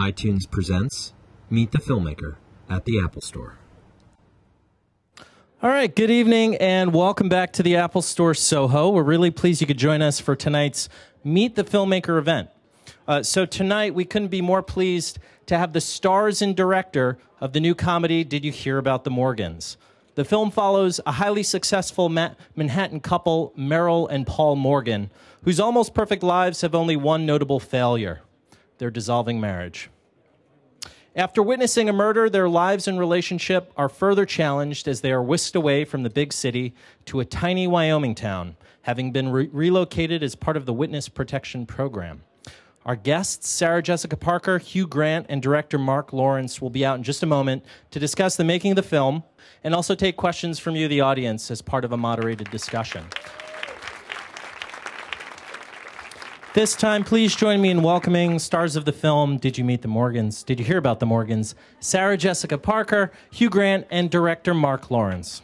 iTunes presents Meet the Filmmaker at the Apple Store. All right, good evening and welcome back to the Apple Store Soho. We're really pleased you could join us for tonight's Meet the Filmmaker event. Uh, so, tonight we couldn't be more pleased to have the stars and director of the new comedy, Did You Hear About the Morgans? The film follows a highly successful Ma- Manhattan couple, Meryl and Paul Morgan, whose almost perfect lives have only one notable failure their dissolving marriage. After witnessing a murder, their lives and relationship are further challenged as they are whisked away from the big city to a tiny Wyoming town, having been re- relocated as part of the Witness Protection Program. Our guests, Sarah Jessica Parker, Hugh Grant, and director Marc Lawrence, will be out in just a moment to discuss the making of the film and also take questions from you, the audience, as part of a moderated discussion. This time, please join me in welcoming stars of the film Did You Meet the Morgans? Did You Hear About the Morgans? Sarah Jessica Parker, Hugh Grant, and director Marc Lawrence.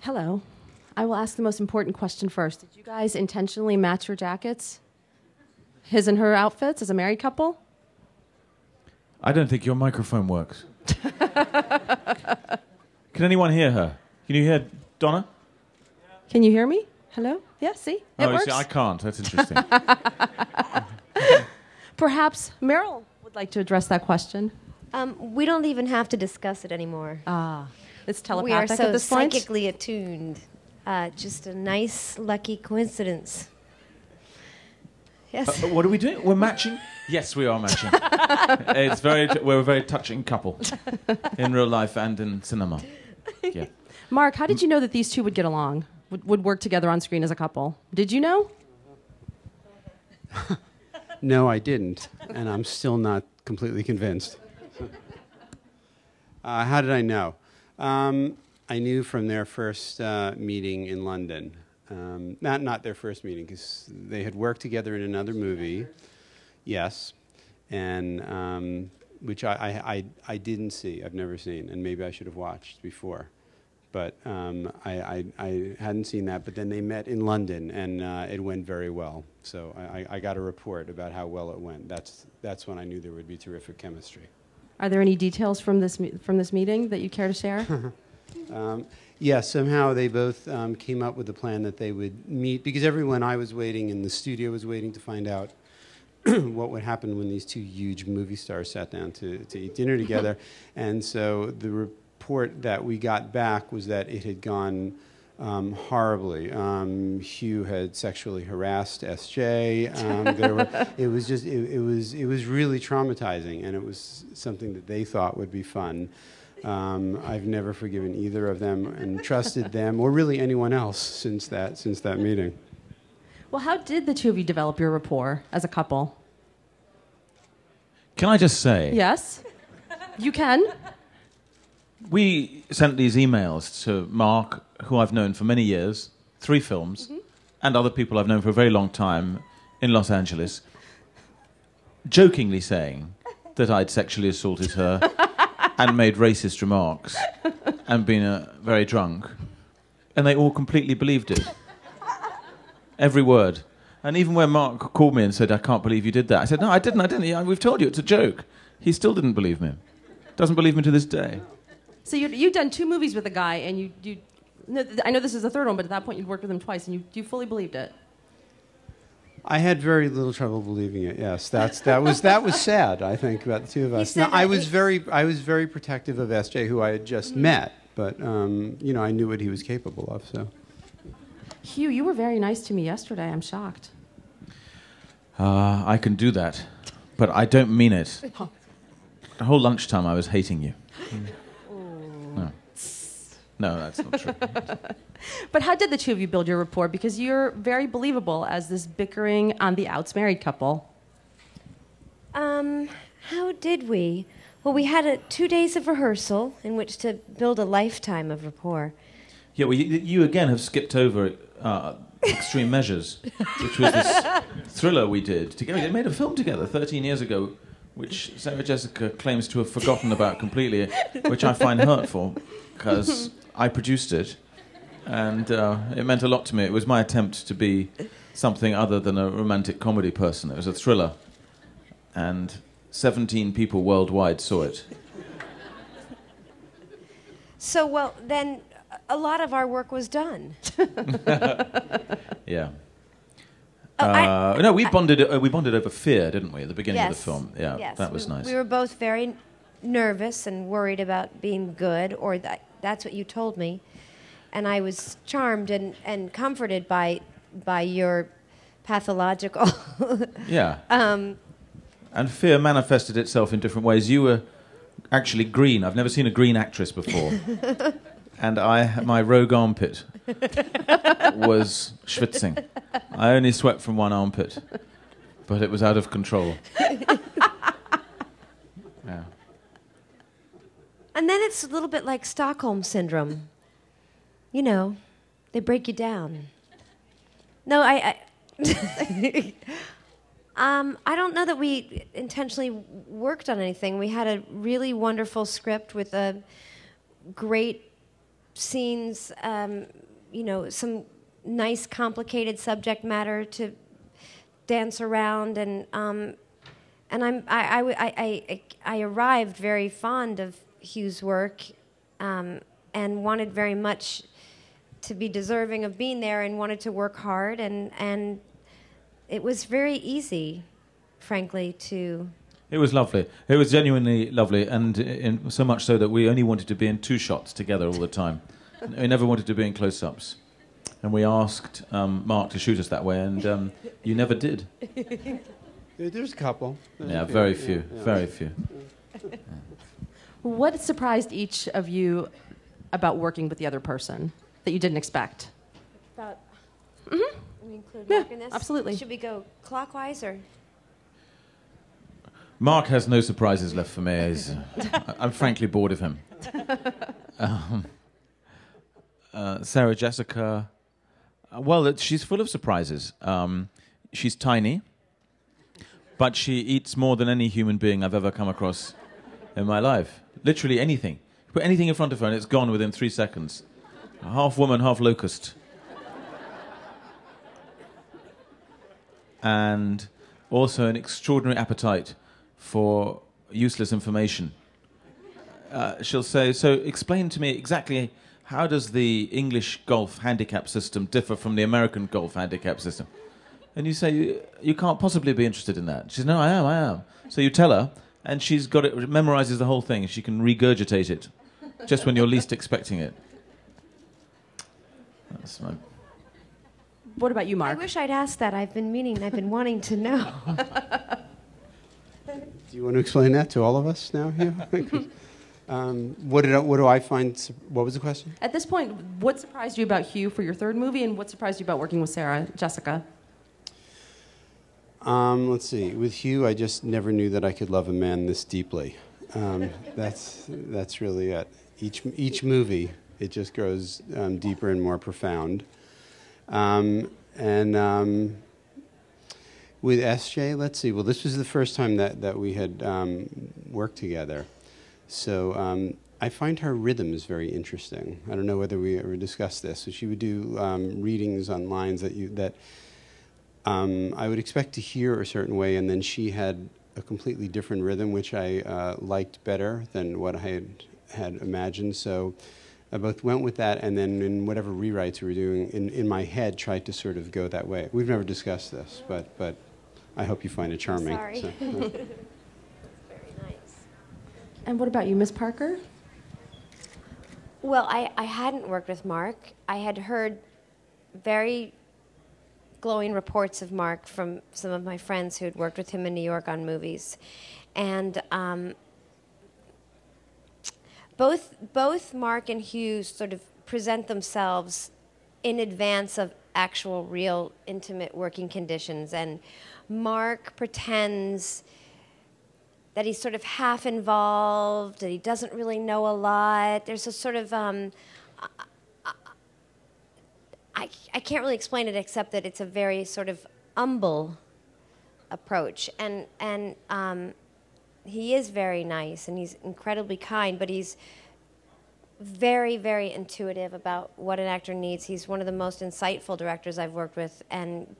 Hello. I will ask the most important question first. Did you guys intentionally match your jackets? His and her outfits as a married couple? I don't think your microphone works. Can anyone hear her? Can you hear Donna? Can you hear me? Hello? Yeah, see? It oh, works. see, I can't. That's interesting. Perhaps Meryl would like to address that question. Um, we don't even have to discuss it anymore. Ah, it's we are telepathic so at this point. psychically attuned. Uh, just a nice, lucky coincidence. Yes. Uh, what are we doing? We're matching? Yes, we are matching. it's very, we're a very touching couple in real life and in cinema. Yeah. Marc, how did you know that these two would get along? Would, would work together on screen as a couple? Did you know? No, I didn't, and I'm still not completely convinced. uh, how did I know? Um, I knew from their first uh, meeting in London. Um, not not their first meeting because they had worked together in another movie. Yes, and um, which I, I, I, I didn't see. I've never seen, and maybe I should have watched before. But um, I, I, I hadn't seen that. But then they met in London, and uh, it went very well. So I, I- I got a report about how well it went. That's, that's when I knew there would be terrific chemistry. Are there any details from this from this meeting that you care to share? Um, yeah, somehow they both um, came up with a plan that they would meet because everyone I was waiting in the studio was waiting to find out what would happen when these two huge movie stars sat down to, to eat dinner together. and so the report that we got back was that it had gone um, horribly. Um, Hugh had sexually harassed SJ. Um, there were, it was just it, it was it was really traumatizing, and it was something that they thought would be fun. Um, I've never forgiven either of them and trusted them or really anyone else since that since that meeting. well, how did the two of you develop your rapport as a couple? Can I just say, Yes, you can. we sent these emails to Marc, who I've known for many years, three films, and other people I've known for a very long time in Los Angeles, jokingly saying that I'd sexually assaulted her and made racist remarks and been uh, very drunk. And they all completely believed it. Every word. And even when Marc called me and said, I can't believe you did that, I said, No, I didn't, I didn't. We've told you it's a joke. He still didn't believe me. Doesn't believe me to this day. So you you've done two movies with a guy, and you you. No, I know this is the third one, but at that point you'd worked with him twice, and you you fully believed it. I had very little trouble believing it. Yes, that's that was that was sad. I think about the two of us. Now, I was he- very I was very protective of SJ, who I had just met, but um, you know I knew what he was capable of. So Hugh, you were very nice to me yesterday. I'm shocked. Uh, I can do that, but I don't mean it. The whole lunchtime I was hating you. No. No, that's not true. But how did the two of you build your rapport? Because you're very believable as this bickering on the outs married couple. Um, how did we? Well, we had a, two days of rehearsal in which to build a lifetime of rapport. Yeah, well, you, you again have skipped over uh, Extreme Measures, which was this thriller we did together. We made a film together 13 years ago which Sarah Jessica claims to have forgotten about completely, which I find hurtful because I produced it and uh, it meant a lot to me. It was my attempt to be something other than a romantic comedy person. It was a thriller, and 17 people worldwide saw it. So, well, then a lot of our work was done. Yeah. Oh, I- Uh, no, we bonded. Uh, we bonded over fear, didn't we, at the beginning of the film? Yeah, Yes. that was we, nice. We were both very nervous and worried about being good, or that, that's what you told me. And I was charmed and, and comforted by, by your pathological. Yeah. um, And fear manifested itself in different ways. You were actually green. I've never seen a green actress before. and I, my rogue armpit was schwitzing. I only sweat from one armpit, but it was out of control. yeah. and then it's a little bit like Stockholm syndrome. You know, they break you down. No, I. I Um, I don't know that we intentionally worked on anything. We had a really wonderful script with a great scenes, um, you know, some nice complicated subject matter to dance around, and um, and I'm I, I, I- I- I arrived very fond of Hugh's work, um, and wanted very much to be deserving of being there, and wanted to work hard, and and it was very easy, frankly, to. It was lovely. It was genuinely lovely, and in, so much so that we only wanted to be in two shots together all the time. we never wanted to be in close-ups, and we asked um, Marc to shoot us that way, and um, you never did. There- There's a couple. There's a Yeah, few. very few, yeah. very few. What surprised each of you about working with the other person that you didn't expect? About. We include Yeah, Marc in this? absolutely. Should we go clockwise or? Marc has no surprises left for me. He's, uh, I- I'm frankly bored of him. Um, uh, Sarah Jessica, uh, well, it, she's full of surprises. Um, she's tiny, but she eats more than any human being I've ever come across in my life. Literally anything. Put anything in front of her and it's gone within three seconds. Half woman, half locust. and also an extraordinary appetite for useless information. Uh, she'll say, "So, explain to me exactly how does the English golf handicap system differ from the American golf handicap system?" And you say, "You, you can't possibly be interested in that." She says, "No, I am, I am." So you tell her, and she's got it, memorizes the whole thing. She can regurgitate it just when you're least expecting it. That's my What about you, Marc? I wish I'd asked that. I've been meaning. I've been wanting to know. Do you want to explain that to all of us now? Hugh? um, what did I, what do I find? What was the question? At this point, what surprised you about Hugh for your third movie, and what surprised you about working with Sarah Jessica? Um, let's see. With Hugh, I just never knew that I could love a man this deeply. Um, that's that's really it. Each each movie, it just grows um, deeper and more profound. Um, and um, with SJ, let's see. Well, this was the first time that that we had um, worked together, so. Um, I find her rhythms very interesting. I don't know whether we ever discussed this. So she would do um, readings on lines that you that um, I would expect to hear a certain way, and then she had a completely different rhythm, which I uh, liked better than what I had, had imagined. So I both went with that, and then in whatever rewrites we were doing, in, in my head, tried to sort of go that way. We've never discussed this, but, but I hope you find it charming. Sorry. So. And what about you, Miss Parker? Well, I, I hadn't worked with Marc. I had heard very glowing reports of Marc from some of my friends who had worked with him in New York on movies. And um, both, both Marc and Hugh sort of present themselves in advance of actual, real, intimate working conditions. And Marc pretends that he's sort of half involved, that he doesn't really know a lot. There's a sort of, um, I, I can't really explain it except that it's a very sort of humble approach. And, and um, he is very nice and he's incredibly kind, but he's very, very intuitive about what an actor needs. He's one of the most insightful directors I've worked with and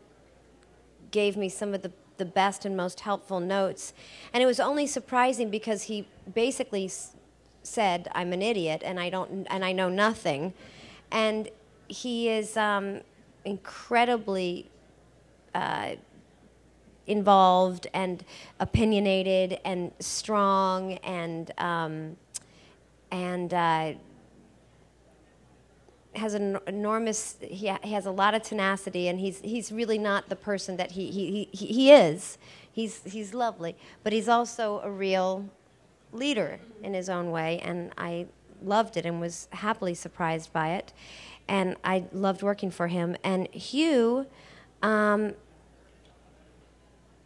gave me some of the, the best and most helpful notes. And it was only surprising because he basically s- said, I'm an idiot and I, don't, and I know nothing. And he is um, incredibly uh, involved and opinionated and strong and um, and uh, has an enormous he, ha- he has a lot of tenacity and he's he's really not the person that he he, he, he is. He's he's lovely but he's also a real leader in his own way and I loved it and was happily surprised by it and I loved working for him. And Hugh um,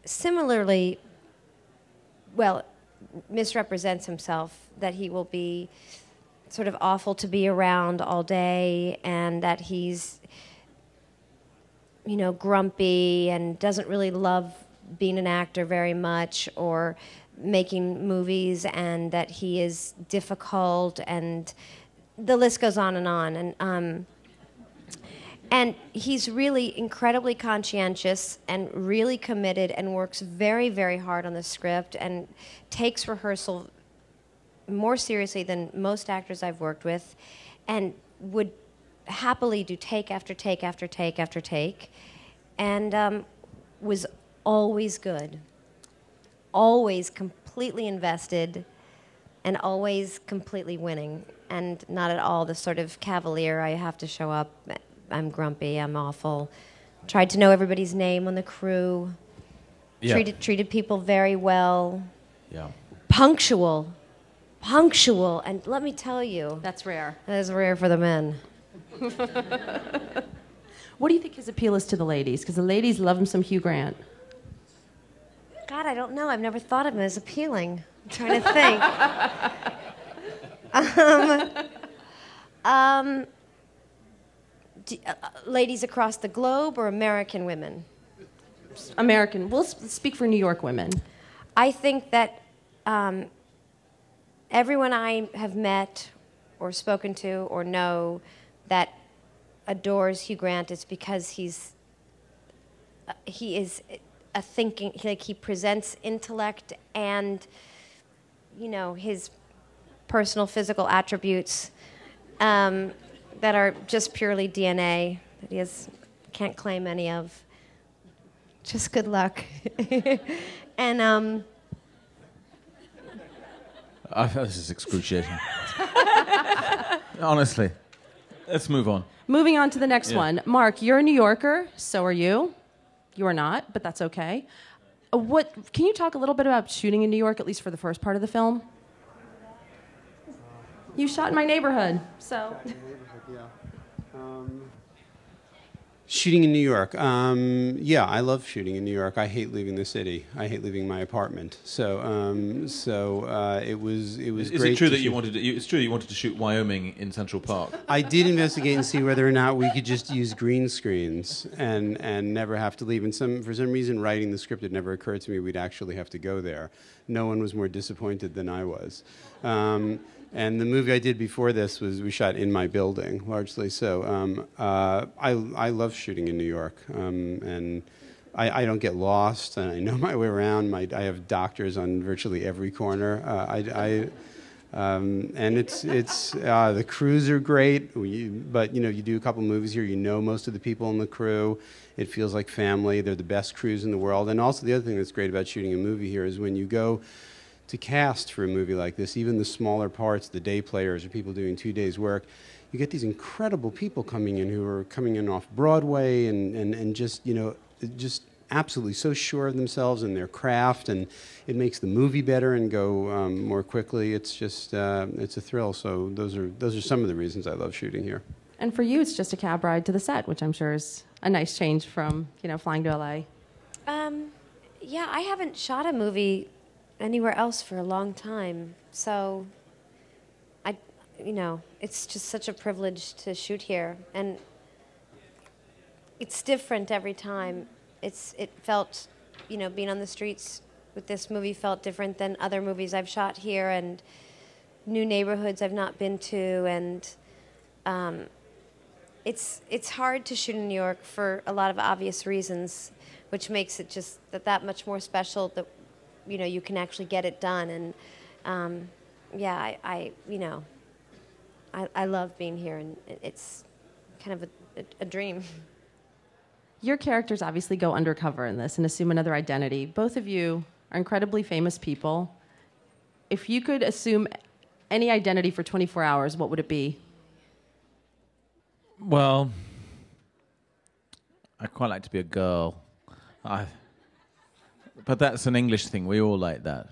similarly well misrepresents himself that he will be sort of awful to be around all day and that he's you know grumpy and doesn't really love being an actor very much or making movies and that he is difficult and the list goes on and on. And um, and he's really incredibly conscientious and really committed and works very, very hard on the script and takes rehearsal more seriously than most actors I've worked with and would happily do take after take after take after take and um, was always good, always completely invested and always completely winning and not at all the sort of cavalier I have to show up. I'm grumpy, I'm awful. Tried to know everybody's name on the crew. Yeah. Treated treated people very well. Yeah. Punctual. Punctual. And let me tell you, That's rare. that is rare for the men. What do you think his appeal is to the ladies? Because the ladies love him some Hugh Grant. God, I don't know. I've never thought of him as appealing. I'm trying to think. um, um, d- uh, uh, ladies across the globe or American women? American. We'll s- speak for New York women. I think that um, everyone I have met or spoken to or know that adores Hugh Grant is because he's uh, he is a thinking like he presents intellect and you know his personal physical attributes um, that are just purely DNA that he has can't claim any of. Just good luck. and um, I, this is excruciating. Honestly. Let's move on. Moving on to the next Yeah. one. Marc, you're a New Yorker. So are you. You are not, but that's okay. Uh, What can you talk a little bit about shooting in New York, at least for the first part of the film? You shot in my neighborhood, so Shooting in New York. Um, yeah, I love shooting in New York. I hate leaving the city. I hate leaving my apartment. So, um, so uh, it was it was Is great. it true that you wanted to, it's true you wanted to shoot Wyoming in Central Park? I did investigate and see whether or not we could just use green screens and, and never have to leave. And some, for some reason, writing the script, it never occurred to me we'd actually have to go there. No one was more disappointed than I was. Um, and the movie I did before this was we shot in my building, largely. So um, uh, I, I love shooting in New York. Um, and I, I don't get lost, and I know my way around. My, I have doctors on virtually every corner. Uh, I, I, um, and it's it's uh, the crews are great. We, but you know, you do a couple movies here, you know most of the people in the crew. It feels like family. They're the best crews in the world. And also, the other thing that's great about shooting a movie here is when you go to cast for a movie like this, even the smaller parts, the day players or people doing two days' work, you get these incredible people coming in who are coming in off Broadway and, and, and just, you know, just absolutely so sure of themselves and their craft, and it makes the movie better and go um, more quickly. It's just, uh, it's a thrill. So those are, those are some of the reasons I love shooting here. and for you, it's just a cab ride to the set, which I'm sure is a nice change from you know flying to LA. Um, yeah, I haven't shot a movie anywhere else for a long time. So, I, you know, it's just such a privilege to shoot here, and it's different every time. It's it felt, you know, being on the streets with this movie felt different than other movies I've shot here, and new neighborhoods I've not been to, and um, it's it's hard to shoot in New York for a lot of obvious reasons, which makes it just that that much more special that you know you can actually get it done. And um, yeah, I, I you know I, I love being here, and it's kind of a, a, a dream. Your characters obviously go undercover in this and assume another identity. Both of you are incredibly famous people. If you could assume any identity for 24 hours, what would it be? Well, I quite like to be a girl. I, but that's an English thing. We all like that.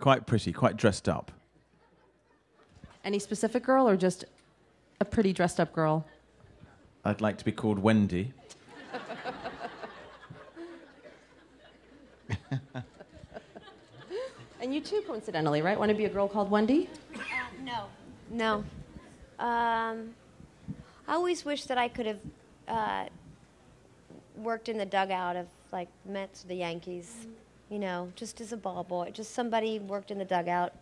Quite pretty, quite dressed up. Any specific girl or just a pretty dressed up girl? I'd like to be called Wendy. And you too, coincidentally, right? Want to be a girl called Wendy? no. No. Um, I always wish that I could have uh, worked in the dugout of like Mets or the Yankees. You know, just as a ball boy, just somebody worked in the dugout.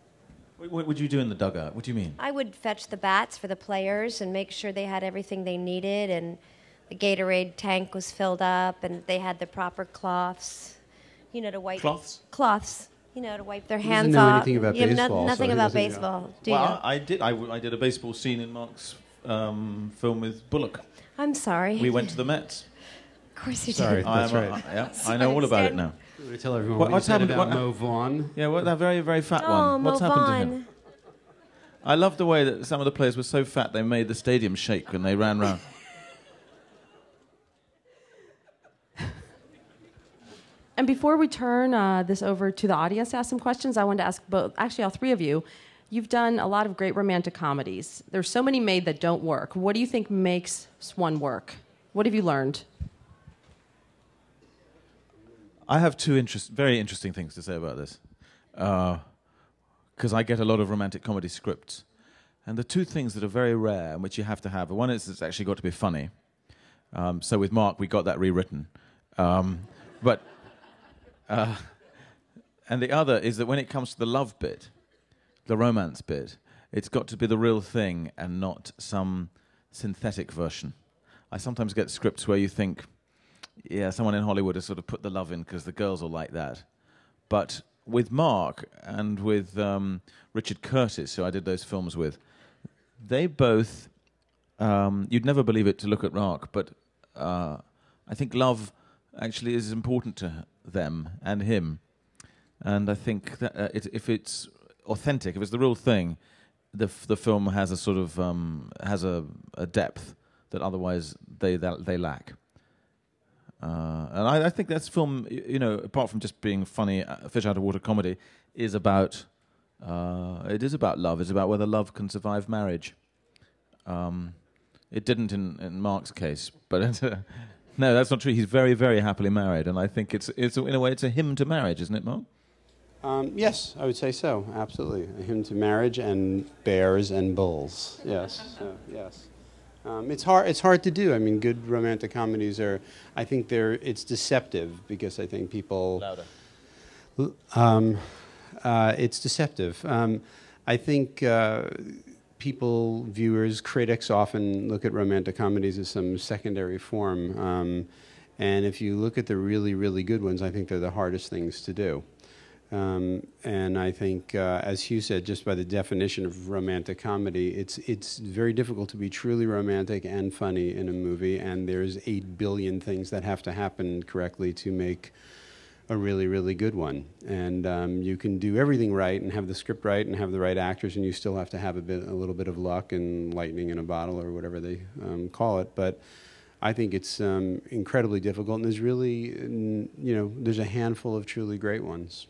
What, what would you do in the dugout? What do you mean? I would fetch the bats for the players and make sure they had everything they needed, and the Gatorade tank was filled up, and they had the proper cloths, you know, to wipe Cloths? Cloths, you know, to wipe their He hands doesn't know off. anything about You have no- baseball, so nothing about doesn't know. baseball, do well, you? I, I did. I, w- I did a baseball scene in Marc's um, film with Bullock. I'm sorry. We went to the Mets. Of course you Sorry. did. That's I'm a- right. yeah, I know all about it now. I'm going to tell everyone What- what, what's you said happened- about what- Mo Vaughn. Yeah, well, that very, very fat Oh, one. Mo What's happened to him? I love the way that some of the players were so fat they made the stadium shake when they ran round. And before we turn uh, this over to the audience to ask some questions, I wanted to ask both, actually, all three of you. You've done a lot of great romantic comedies. There's so many made that don't work. What do you think makes one work? What have you learned? I have two interest, very interesting things to say about this, because I get a lot of romantic comedy scripts, and the two things that are very rare and which you have to have. One is it's actually got to be funny. Um, so with Marc, we got that rewritten, um, but uh, and the other is that when it comes to the love bit, the romance bit, it's got to be the real thing and not some synthetic version. I sometimes get scripts where you think, yeah, someone in Hollywood has sort of put the love in because the girls will like that. But with Marc and with um, Richard Curtis, who I did those films with, they both, um, you'd never believe it to look at Marc, but uh, I think love actually is important to them and him. And I think that uh, it, if it's authentic, if it's the real thing, the, f- the film has a sort of um, has a, a depth that otherwise they that they lack. Uh, and I, I think this film, you know, apart from just being funny, uh, fish out of water comedy, is about uh, it is about love. It's about whether love can survive marriage. Um, it didn't in, in Marc's case, but uh, no, that's not true. He's very, very happily married, and I think it's it's in a way it's a hymn to marriage, isn't it, Marc? Um, yes, I would say so. Absolutely, a hymn to marriage and bears and bulls. Yes, so, yes. Um, it's hard. It's hard to do. I mean, good romantic comedies are. I think they're. It's deceptive because I think people. Louder. Um, uh, it's deceptive. Um, I think uh, people, viewers, critics often look at romantic comedies as some secondary form. Um, and if you look at the really, really good ones, I think they're the hardest things to do. Um, and I think, uh, as Hugh said, just by the definition of romantic comedy, it's it's very difficult to be truly romantic and funny in a movie. And there's eight billion things that have to happen correctly to make a really, really good one. And um, you can do everything right and have the script right and have the right actors, and you still have to have a bit, a little bit of luck and lightning in a bottle or whatever they um, call it. But I think it's um, incredibly difficult, and there's really, you know, there's a handful of truly great ones,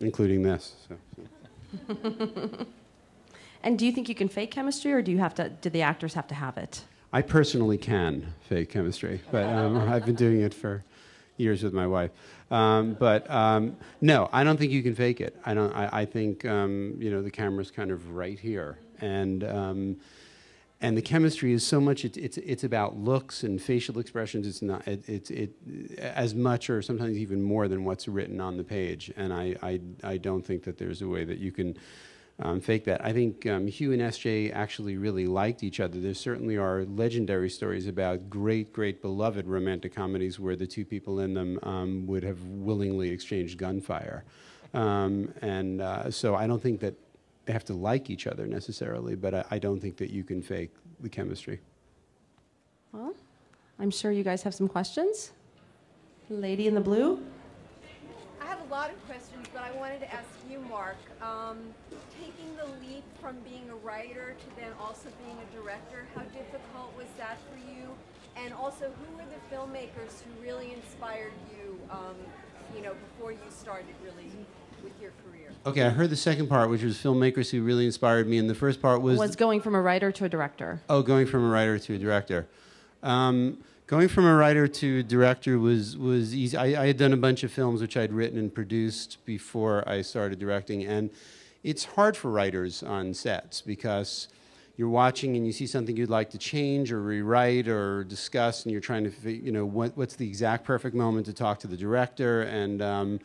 including this. So, so. And do you think you can fake chemistry, or do you have to? Do the actors have to have it? I personally can fake chemistry, but um, I've been doing it for years with my wife. Um, but um, no, I don't think you can fake it. I don't. I, I think um, you know the camera's kind of right here, and um, and the chemistry is so much. It's it's it's about looks and facial expressions. It's not it, it's it as much or sometimes even more than what's written on the page. And I I, I don't think that there's a way that you can. Um, fake that. I think um, Hugh and SJ actually really liked each other. There certainly are legendary stories about great, great beloved romantic comedies where the two people in them um, would have willingly exchanged gunfire. Um, and uh, so I don't think that they have to like each other necessarily, but I, I don't think that you can fake the chemistry. Well, I'm sure you guys have some questions. Lady in the blue. I have a lot of questions, but I wanted to ask you, Marc. Um, taking the leap from being a writer to then also being a director, how difficult was that for you? And also, who were the filmmakers who really inspired you? Um, you know, before you started really with your career. Okay, I heard the second part, which was filmmakers who really inspired me, and the first part was Was going from a writer to a director. Oh, going from a writer to a director. Um, going from a writer to a director was was easy. I, I had done a bunch of films which I'd written and produced before I started directing, and it's hard for writers on sets because you're watching and you see something you'd like to change or rewrite or discuss, and you're trying to, fi- you know, what, what's the exact perfect moment to talk to the director, and um,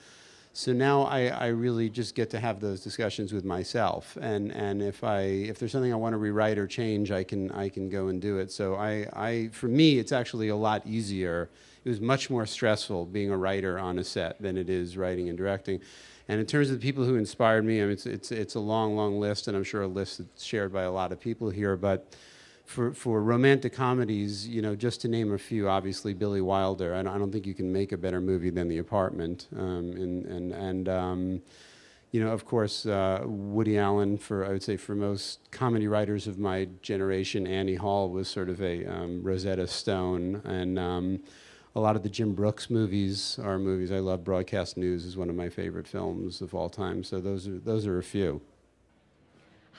so now I, I really just get to have those discussions with myself, and, and if I if there's something I want to rewrite or change, I can I can go and do it. So I, I for me it's actually a lot easier. It was much more stressful being a writer on a set than it is writing and directing. And in terms of the people who inspired me, I mean, it's it's it's a long long list, and I'm sure a list that's shared by a lot of people here, but for, for romantic comedies, you know, just to name a few, obviously Billy Wilder. I don't, I don't think you can make a better movie than The Apartment. Um, and and, and um, you know, of course, uh, Woody Allen. For I would say for most comedy writers of my generation, Annie Hall was sort of a um, Rosetta Stone, and um, a lot of the Jim Brooks movies are movies I love. Broadcast News is one of my favorite films of all time. So those are those are a few.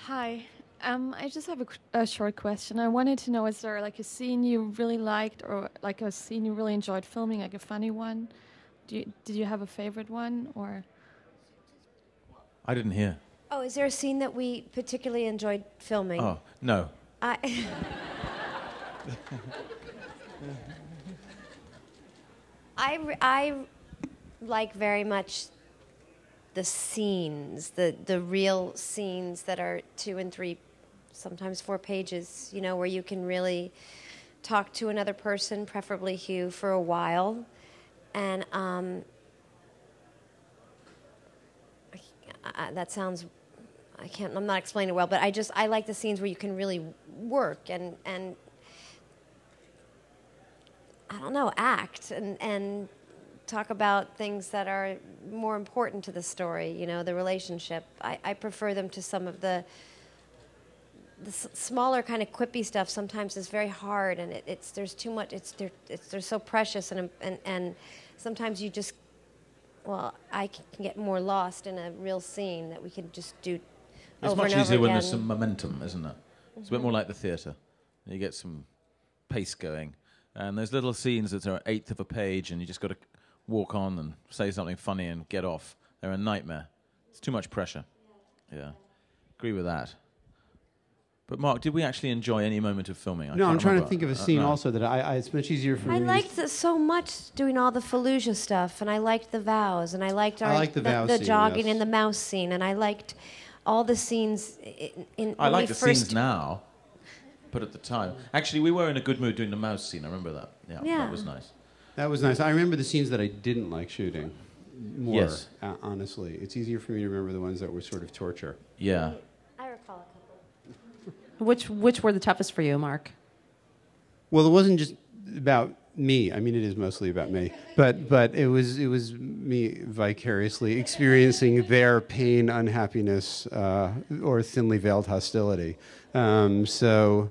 Hi. Um, I just have a, a short question. I wanted to know: Is there like a scene you really liked, or like a scene you really enjoyed filming, like a funny one? Do you, did you have a favorite one, or I didn't hear. Oh, is there a scene that we particularly enjoyed filming? Oh, no. I, I, re- I like very much the scenes, the, the real scenes that are two and three, sometimes four pages, you know, where you can really talk to another person, preferably Hugh, for a while. And um, I, I, that sounds I can't. I'm not explaining it well, but I just I like the scenes where you can really work and and I don't know act and and talk about things that are more important to the story. You know, the relationship. I, I prefer them to some of the the s- smaller kind of quippy stuff. Sometimes is very hard, and it, it's there's too much. It's they're it's they're so precious, and and and sometimes you just well, I can get more lost in a real scene that we can just do It's over much and over easier when there's some momentum, isn't it? It's a bit mm-hmm. more like the theatre. You get some pace going. And there's little scenes that are an eighth of a page, and you just got to walk on and say something funny and get off. They're a nightmare. It's too much pressure. Yeah. Agree with that. But Marc, did we actually enjoy any moment of filming? I no, I'm trying remember. to think of a Uh, scene no. also that I, I. It's much easier for I me. I liked it so much doing all the Fallujah stuff, and I liked the vows, and I liked I our, like the vow the scene, jogging yes. and the mouse scene, and I liked all the scenes in. in I like the first, scenes now, but at the time. Actually, we were in a good mood doing the mouse scene. I remember that. Yeah, Yeah. that was nice. That was nice. I remember the scenes that I didn't like shooting. More, Yes. uh, honestly, it's easier for me to remember the ones that were sort of torture. Yeah. I recall a couple. Which which were the toughest for you, Marc? Well, it wasn't just about me. I mean, it is mostly about me, but but it was it was me vicariously experiencing their pain, unhappiness, uh, or thinly veiled hostility. Um, so.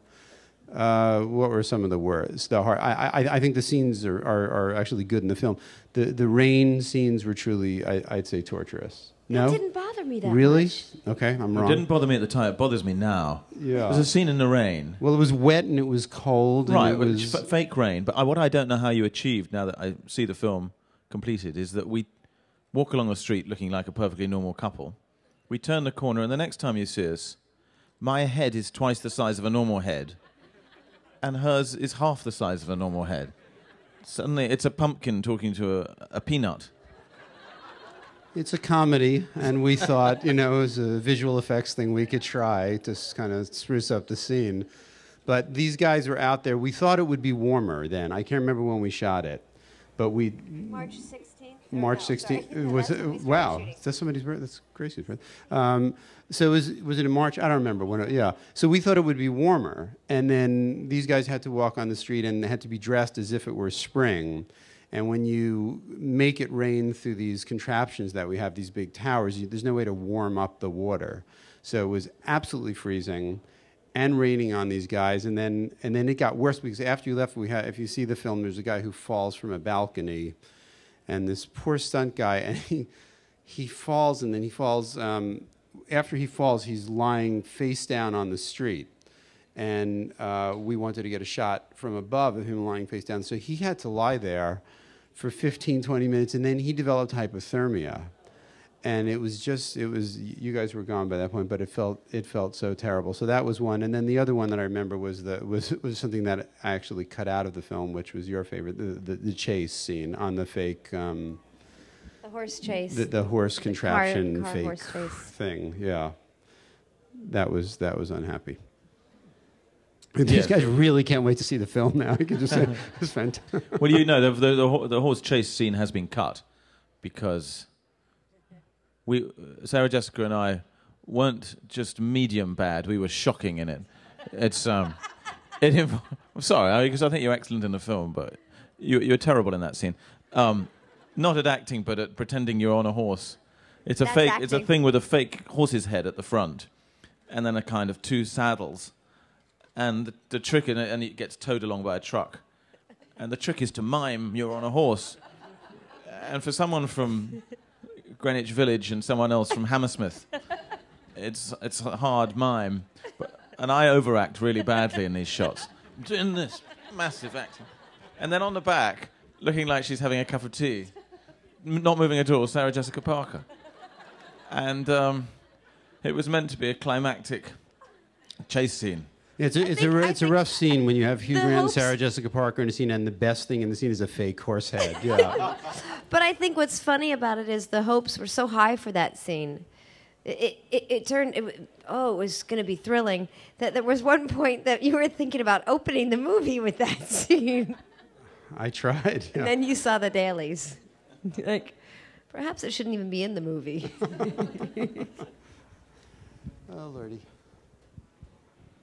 Uh, what were some of the words? The hard, I, I, I think the scenes are, are, are actually good in the film. The, the rain scenes were truly, I, I'd say, torturous. No, It didn't bother me that really? much. Okay, I'm wrong. It wrong. didn't bother me at the time. It bothers me now. Yeah. There's a scene in the rain. Well, it was wet and it was cold. and Right, it was, f- fake rain. But I, what I don't know how you achieved now that I see the film completed is that we walk along the street looking like a perfectly normal couple. We turn the corner, and the next time you see us, my head is twice the size of a normal head, and hers is half the size of a normal head. Suddenly, it's a pumpkin talking to a, a peanut. It's a comedy, and we thought, you know, it was a visual effects thing we could try to kind of spruce up the scene. But these guys were out there. We thought it would be warmer then. I can't remember when we shot it, but we March 16th? March No, sorry. 16th. No, was it, when we started wow, that's somebody's birthday. That's Gracie's birthday. Um, so was was it in March? I don't remember when. It, yeah. So we thought it would be warmer, and then these guys had to walk on the street and they had to be dressed as if it were spring. And when you make it rain through these contraptions that we have, these big towers, you, there's no way to warm up the water. So it was absolutely freezing and raining on these guys. And then, and then it got worse because after you left, we had, if you see the film, there's a guy who falls from a balcony. And this poor stunt guy, and he, he falls, and then he falls. Um, after he falls, he's lying face down on the street and uh, we wanted to get a shot from above of him lying face down. So he had to lie there for 15, 20 minutes, and then he developed hypothermia. And it was just, it was, you guys were gone by that point, but it felt, it felt so terrible. So that was one. And then the other one that I remember was, the, was, was something that I actually cut out of the film, which was your favorite, the, the, the chase scene on the fake, um, The horse chase. the, the horse car- contraption car fake horse chase. thing. Yeah. That was, that was unhappy. These Yeah. guys really can't wait to see the film now. I can just say it's fantastic. Well, you know, the, the, the, the horse chase scene has been cut because we, Sarah Jessica and I, weren't just medium bad. We were shocking in it. It's um, it. Inv- I'm sorry, because I think you're excellent in the film, but you, you're terrible in that scene. Um, not at acting, but at pretending you're on a horse. It's a That's fake. It's a thing with a fake horse's head at the front, and then a kind of two saddles, and the, the trick in it, and it gets towed along by a truck. And the trick is to mime you're on a horse. And for someone from Greenwich Village and someone else from Hammersmith, it's, it's a hard mime. But, and I overact really badly in these shots. I'm doing this massive acting. And then on the back, looking like she's having a cup of tea, m- not moving at all, Sarah Jessica Parker. And um, it was meant to be a climactic chase scene. It's a, it's, a, it's a rough scene when you have Hugh Grant and hopes- Sarah Jessica Parker in a scene, and the best thing in the scene is a fake horse head. Yeah. But I think what's funny about it is the hopes were so high for that scene. It, it, it turned, it, oh, it was going to be thrilling. That there was one point that you were thinking about opening the movie with that scene. I tried. yeah. And then you saw the dailies. like, perhaps it shouldn't even be in the movie. oh, Lordy.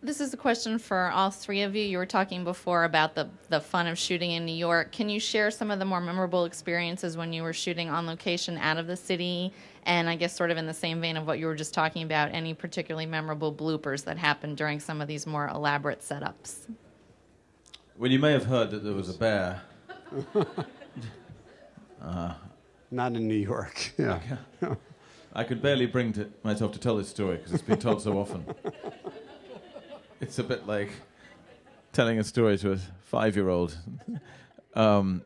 This is a question for all three of you. You were talking before about the, the fun of shooting in New York. Can you share some of the more memorable experiences when you were shooting on location out of the city? And I guess, sort of in the same vein of what you were just talking about, any particularly memorable bloopers that happened during some of these more elaborate setups? Well, you may have heard that there was a bear. Uh, Not in New York. Yeah. I could barely bring to myself to tell this story because it's been told so often. It's a bit like telling a story to a five-year-old. um,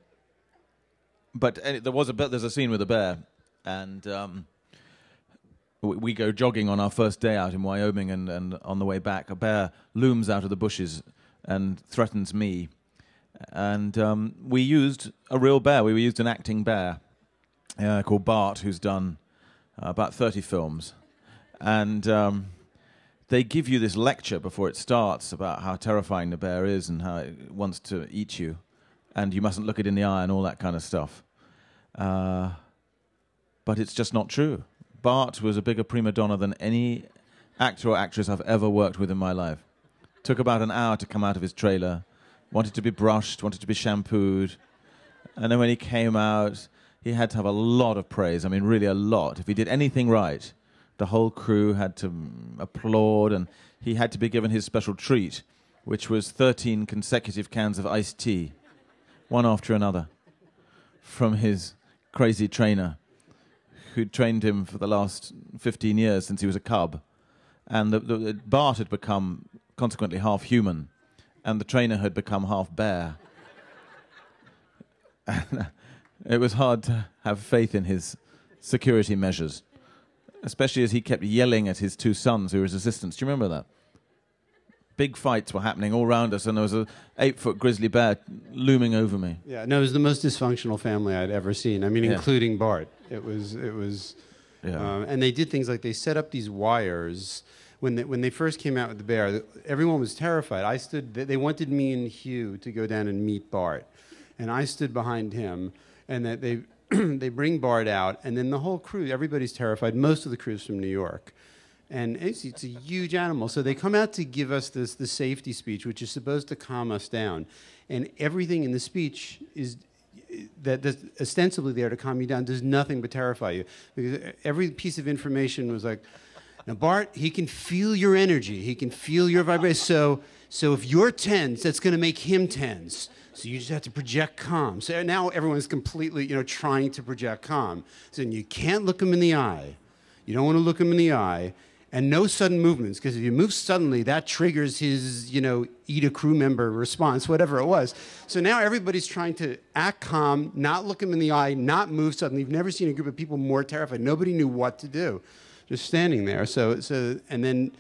but there was a bit. There's a scene with a bear, and um, we, we go jogging on our first day out in Wyoming, and, and on the way back, a bear looms out of the bushes and threatens me. And um, we used a real bear. We used an acting bear uh, called Bart, who's done uh, about 30 films. And um, they give you this lecture before it starts about how terrifying the bear is and how it wants to eat you. And you mustn't look it in the eye and all that kind of stuff. Uh, but it's just not true. Bart was a bigger prima donna than any actor or actress I've ever worked with in my life. Took about an hour to come out of his trailer, wanted to be brushed, wanted to be shampooed. And then when he came out, he had to have a lot of praise. I mean, really a lot. If he did anything right, the whole crew had to applaud, and he had to be given his special treat, which was 13 consecutive cans of iced tea, one after another, from his crazy trainer, who'd trained him for the last 15 years since he was a cub. And the, the, Bart had become, consequently, half human, and the trainer had become half bear. it was hard to have faith in his security measures, especially as he kept yelling at his two sons, who were his assistants. Do you remember that? big fights were happening all around us, and there was a eight foot grizzly bear looming over me. Yeah, no, it was the most dysfunctional family I'd ever seen. I mean, Yeah. including Bart. It was, it was, Yeah. um, and they did things like they set up these wires. When they, when they first came out with the bear, everyone was terrified. I stood. They wanted me and Hugh to go down and meet Bart, and I stood behind him. And that they they bring Bart out, and then the whole crew, everybody's terrified. Most of the crew's from New York, and it's, it's a huge animal. So they come out to give us this the safety speech, which is supposed to calm us down, and everything in the speech is that that's ostensibly there to calm you down does nothing but terrify you. Because every piece of information was like now Bart he can feel your energy. He can feel your vibration. So so if you're tense that's going to make him tense so you just have to project calm. So now everyone's completely you know trying to project calm. So you can't look him in the eye. You don't want to look him in the eye. And no sudden movements because if you move suddenly that triggers his you know eat a crew member response whatever it was. So now everybody's trying to act calm not look him in the eye not move suddenly. You've never seen a group of people more terrified. Nobody knew what to do. Just standing there. So so and then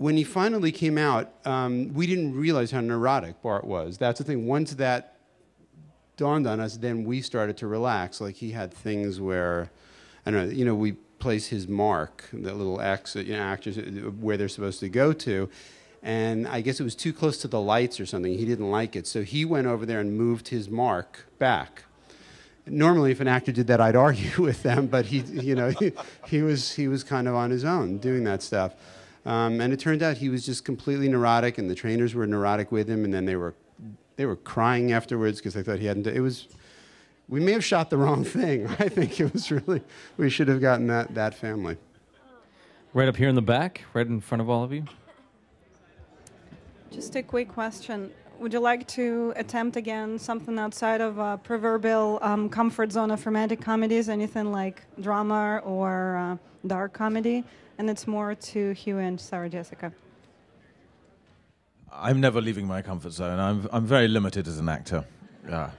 when he finally came out um, we didn't realize how neurotic Bart was that's the thing once that dawned on us, then we started to relax. Like he had things where, I don't know, you know, we place his mark, that little X, you know, actors uh, where they're supposed to go to. And I guess it was too close to the lights or something. He didn't like it. So he went over there and moved his mark back. Normally, if an actor did that, I'd argue with them, but he, you know, he, he was, he was kind of on his own doing that stuff. Um, and it turned out he was just completely neurotic, and the trainers were neurotic with him, and then they were, they were crying afterwards because they thought he hadn't. It was, we may have shot the wrong thing. I think it was really, we should have gotten that, that family. Right up here in the back, right in front of all of you. Just a quick question. Would you like to attempt again something outside of a proverbial um, comfort zone of romantic comedies, anything like drama or uh, dark comedy? And it's more to Hugh and Sarah Jessica. I'm never leaving my comfort zone. I'm I'm very limited as an actor. Yeah.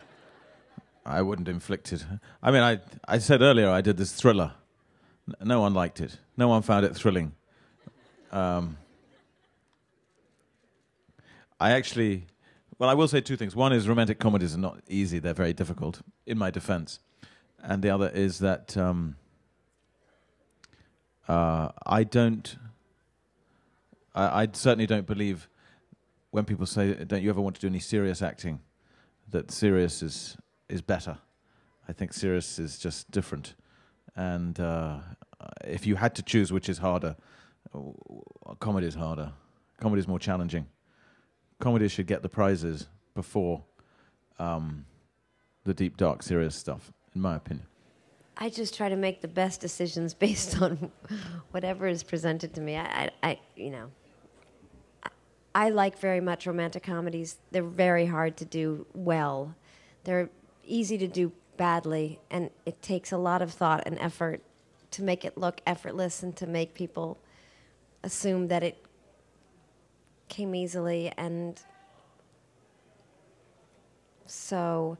I wouldn't inflict it. I mean, I I said earlier I did this thriller. No one liked it. No one found it thrilling. Um, I actually, well, I will say two things. One is romantic comedies are not easy; they're very difficult. In my defense, and the other is that um, uh, I don't. I, I certainly don't believe when people say, "Don't you ever want to do any serious acting?" that serious is is better. I think serious is just different, and uh, if you had to choose which is harder, comedy is harder. Comedy is more challenging. Comedy should get the prizes before um, the deep, dark, serious stuff, in my opinion. I just try to make the best decisions based on whatever is presented to me. I, I, I you know, I, I like very much romantic comedies. They're very hard to do well. They're easy to do badly, and it takes a lot of thought and effort to make it look effortless and to make people assume that it came easily. And so,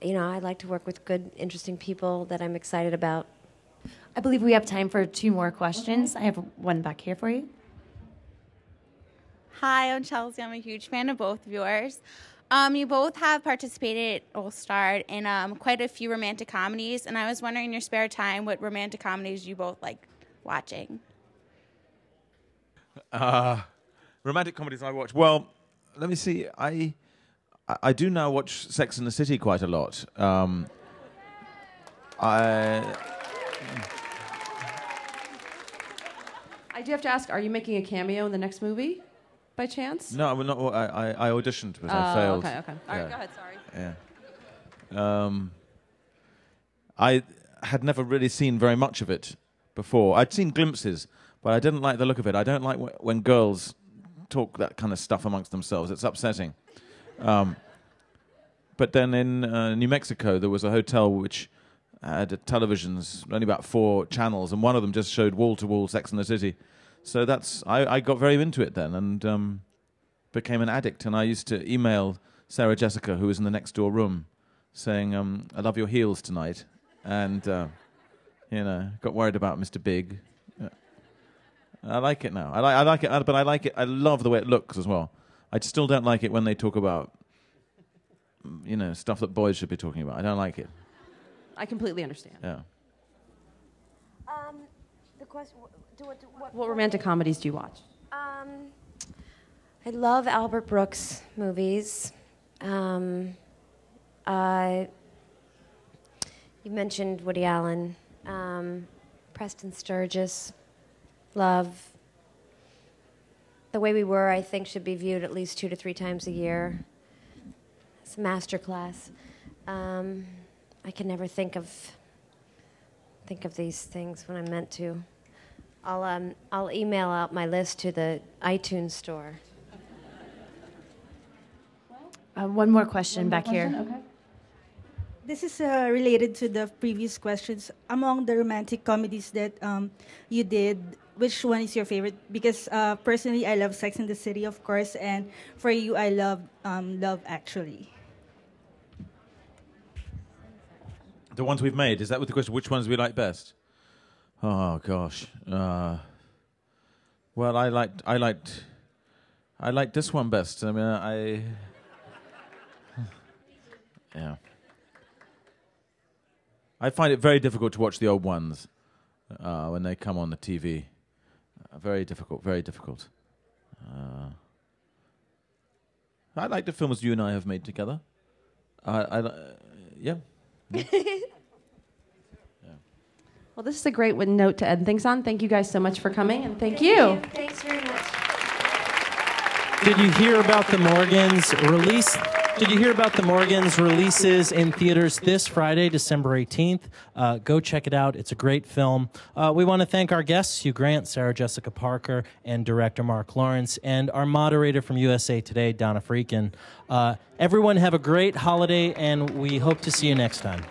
you know, I like to work with good, interesting people that I'm excited about. I believe we have time for two more questions. I have one back here for you. Hi, I'm Chelsea. I'm a huge fan of both of yours. Um, you both have participated or starred in um, quite a few romantic comedies, and I was wondering in your spare time what romantic comedies you both like watching. Uh, romantic comedies I watch. Well, let me see. I I, I do now watch Sex and the City quite a lot. Um, I I do have to ask: Are you making a cameo in the next movie, by chance? no, I'm not. I, I, I auditioned, but I Oh, failed. okay, okay. All right, Yeah. go ahead, sorry. Yeah. Um, I had never really seen very much of it before. I'd seen glimpses, but I didn't like the look of it. I don't like wh- when girls talk that kind of stuff amongst themselves. It's upsetting. Um, but then in uh, New Mexico, there was a hotel which had televisions, only about four channels, and one of them just showed wall to wall Sex and the City. So that's I, I got very into it then and um, became an addict. And I used to email Sarah Jessica, who was in the next door room, saying, um, "I love your heels tonight," and uh, you know, got worried about Mr. Big. Uh, I like it now. I like, I like it, but I like it. I love the way it looks as well. I still don't like it when they talk about, you know, stuff that boys should be talking about. I don't like it. I completely understand. Yeah. Um, the question. Do, what, do, what, What romantic comedies do you watch? Um, I love Albert Brooks movies. Um, uh, you mentioned Woody Allen, um, Preston Sturges, Love. The Way We Were, I think, should be viewed at least two to three times a year. It's a master class. Um, I can never think of think of these things when I'm meant to. I'll um, I'll email out my list to the iTunes store. Uh, one more question back here. Okay. This is uh, related to the previous questions. Among the romantic comedies that um, you did, which one is your favorite? Because uh, personally, I love Sex in the City, of course, and for you, I love um, Love Actually. The ones we've made. Is that what the question? Which ones we like best? Oh gosh. Uh, well, I liked. I liked. I liked this one best. I mean, I. Yeah. I find it very difficult to watch the old ones uh, when they come on the TV. Uh, very difficult. Very difficult. Uh, I like the films you and I have made together. I, I li- yeah. Well, this is a great note to end things on. Thank you guys so much for coming, and thank, you. Thanks very much. Did you hear about the Morgans release? Did you hear about the Morgans releases in theaters this Friday, December 18th? Uh, go check it out. It's a great film. Uh, we want to thank our guests, Hugh Grant, Sarah Jessica Parker, and director Marc Lawrence, and our moderator from USA Today, Donna Freydkin. Uh, everyone have a great holiday, and we hope to see you next time.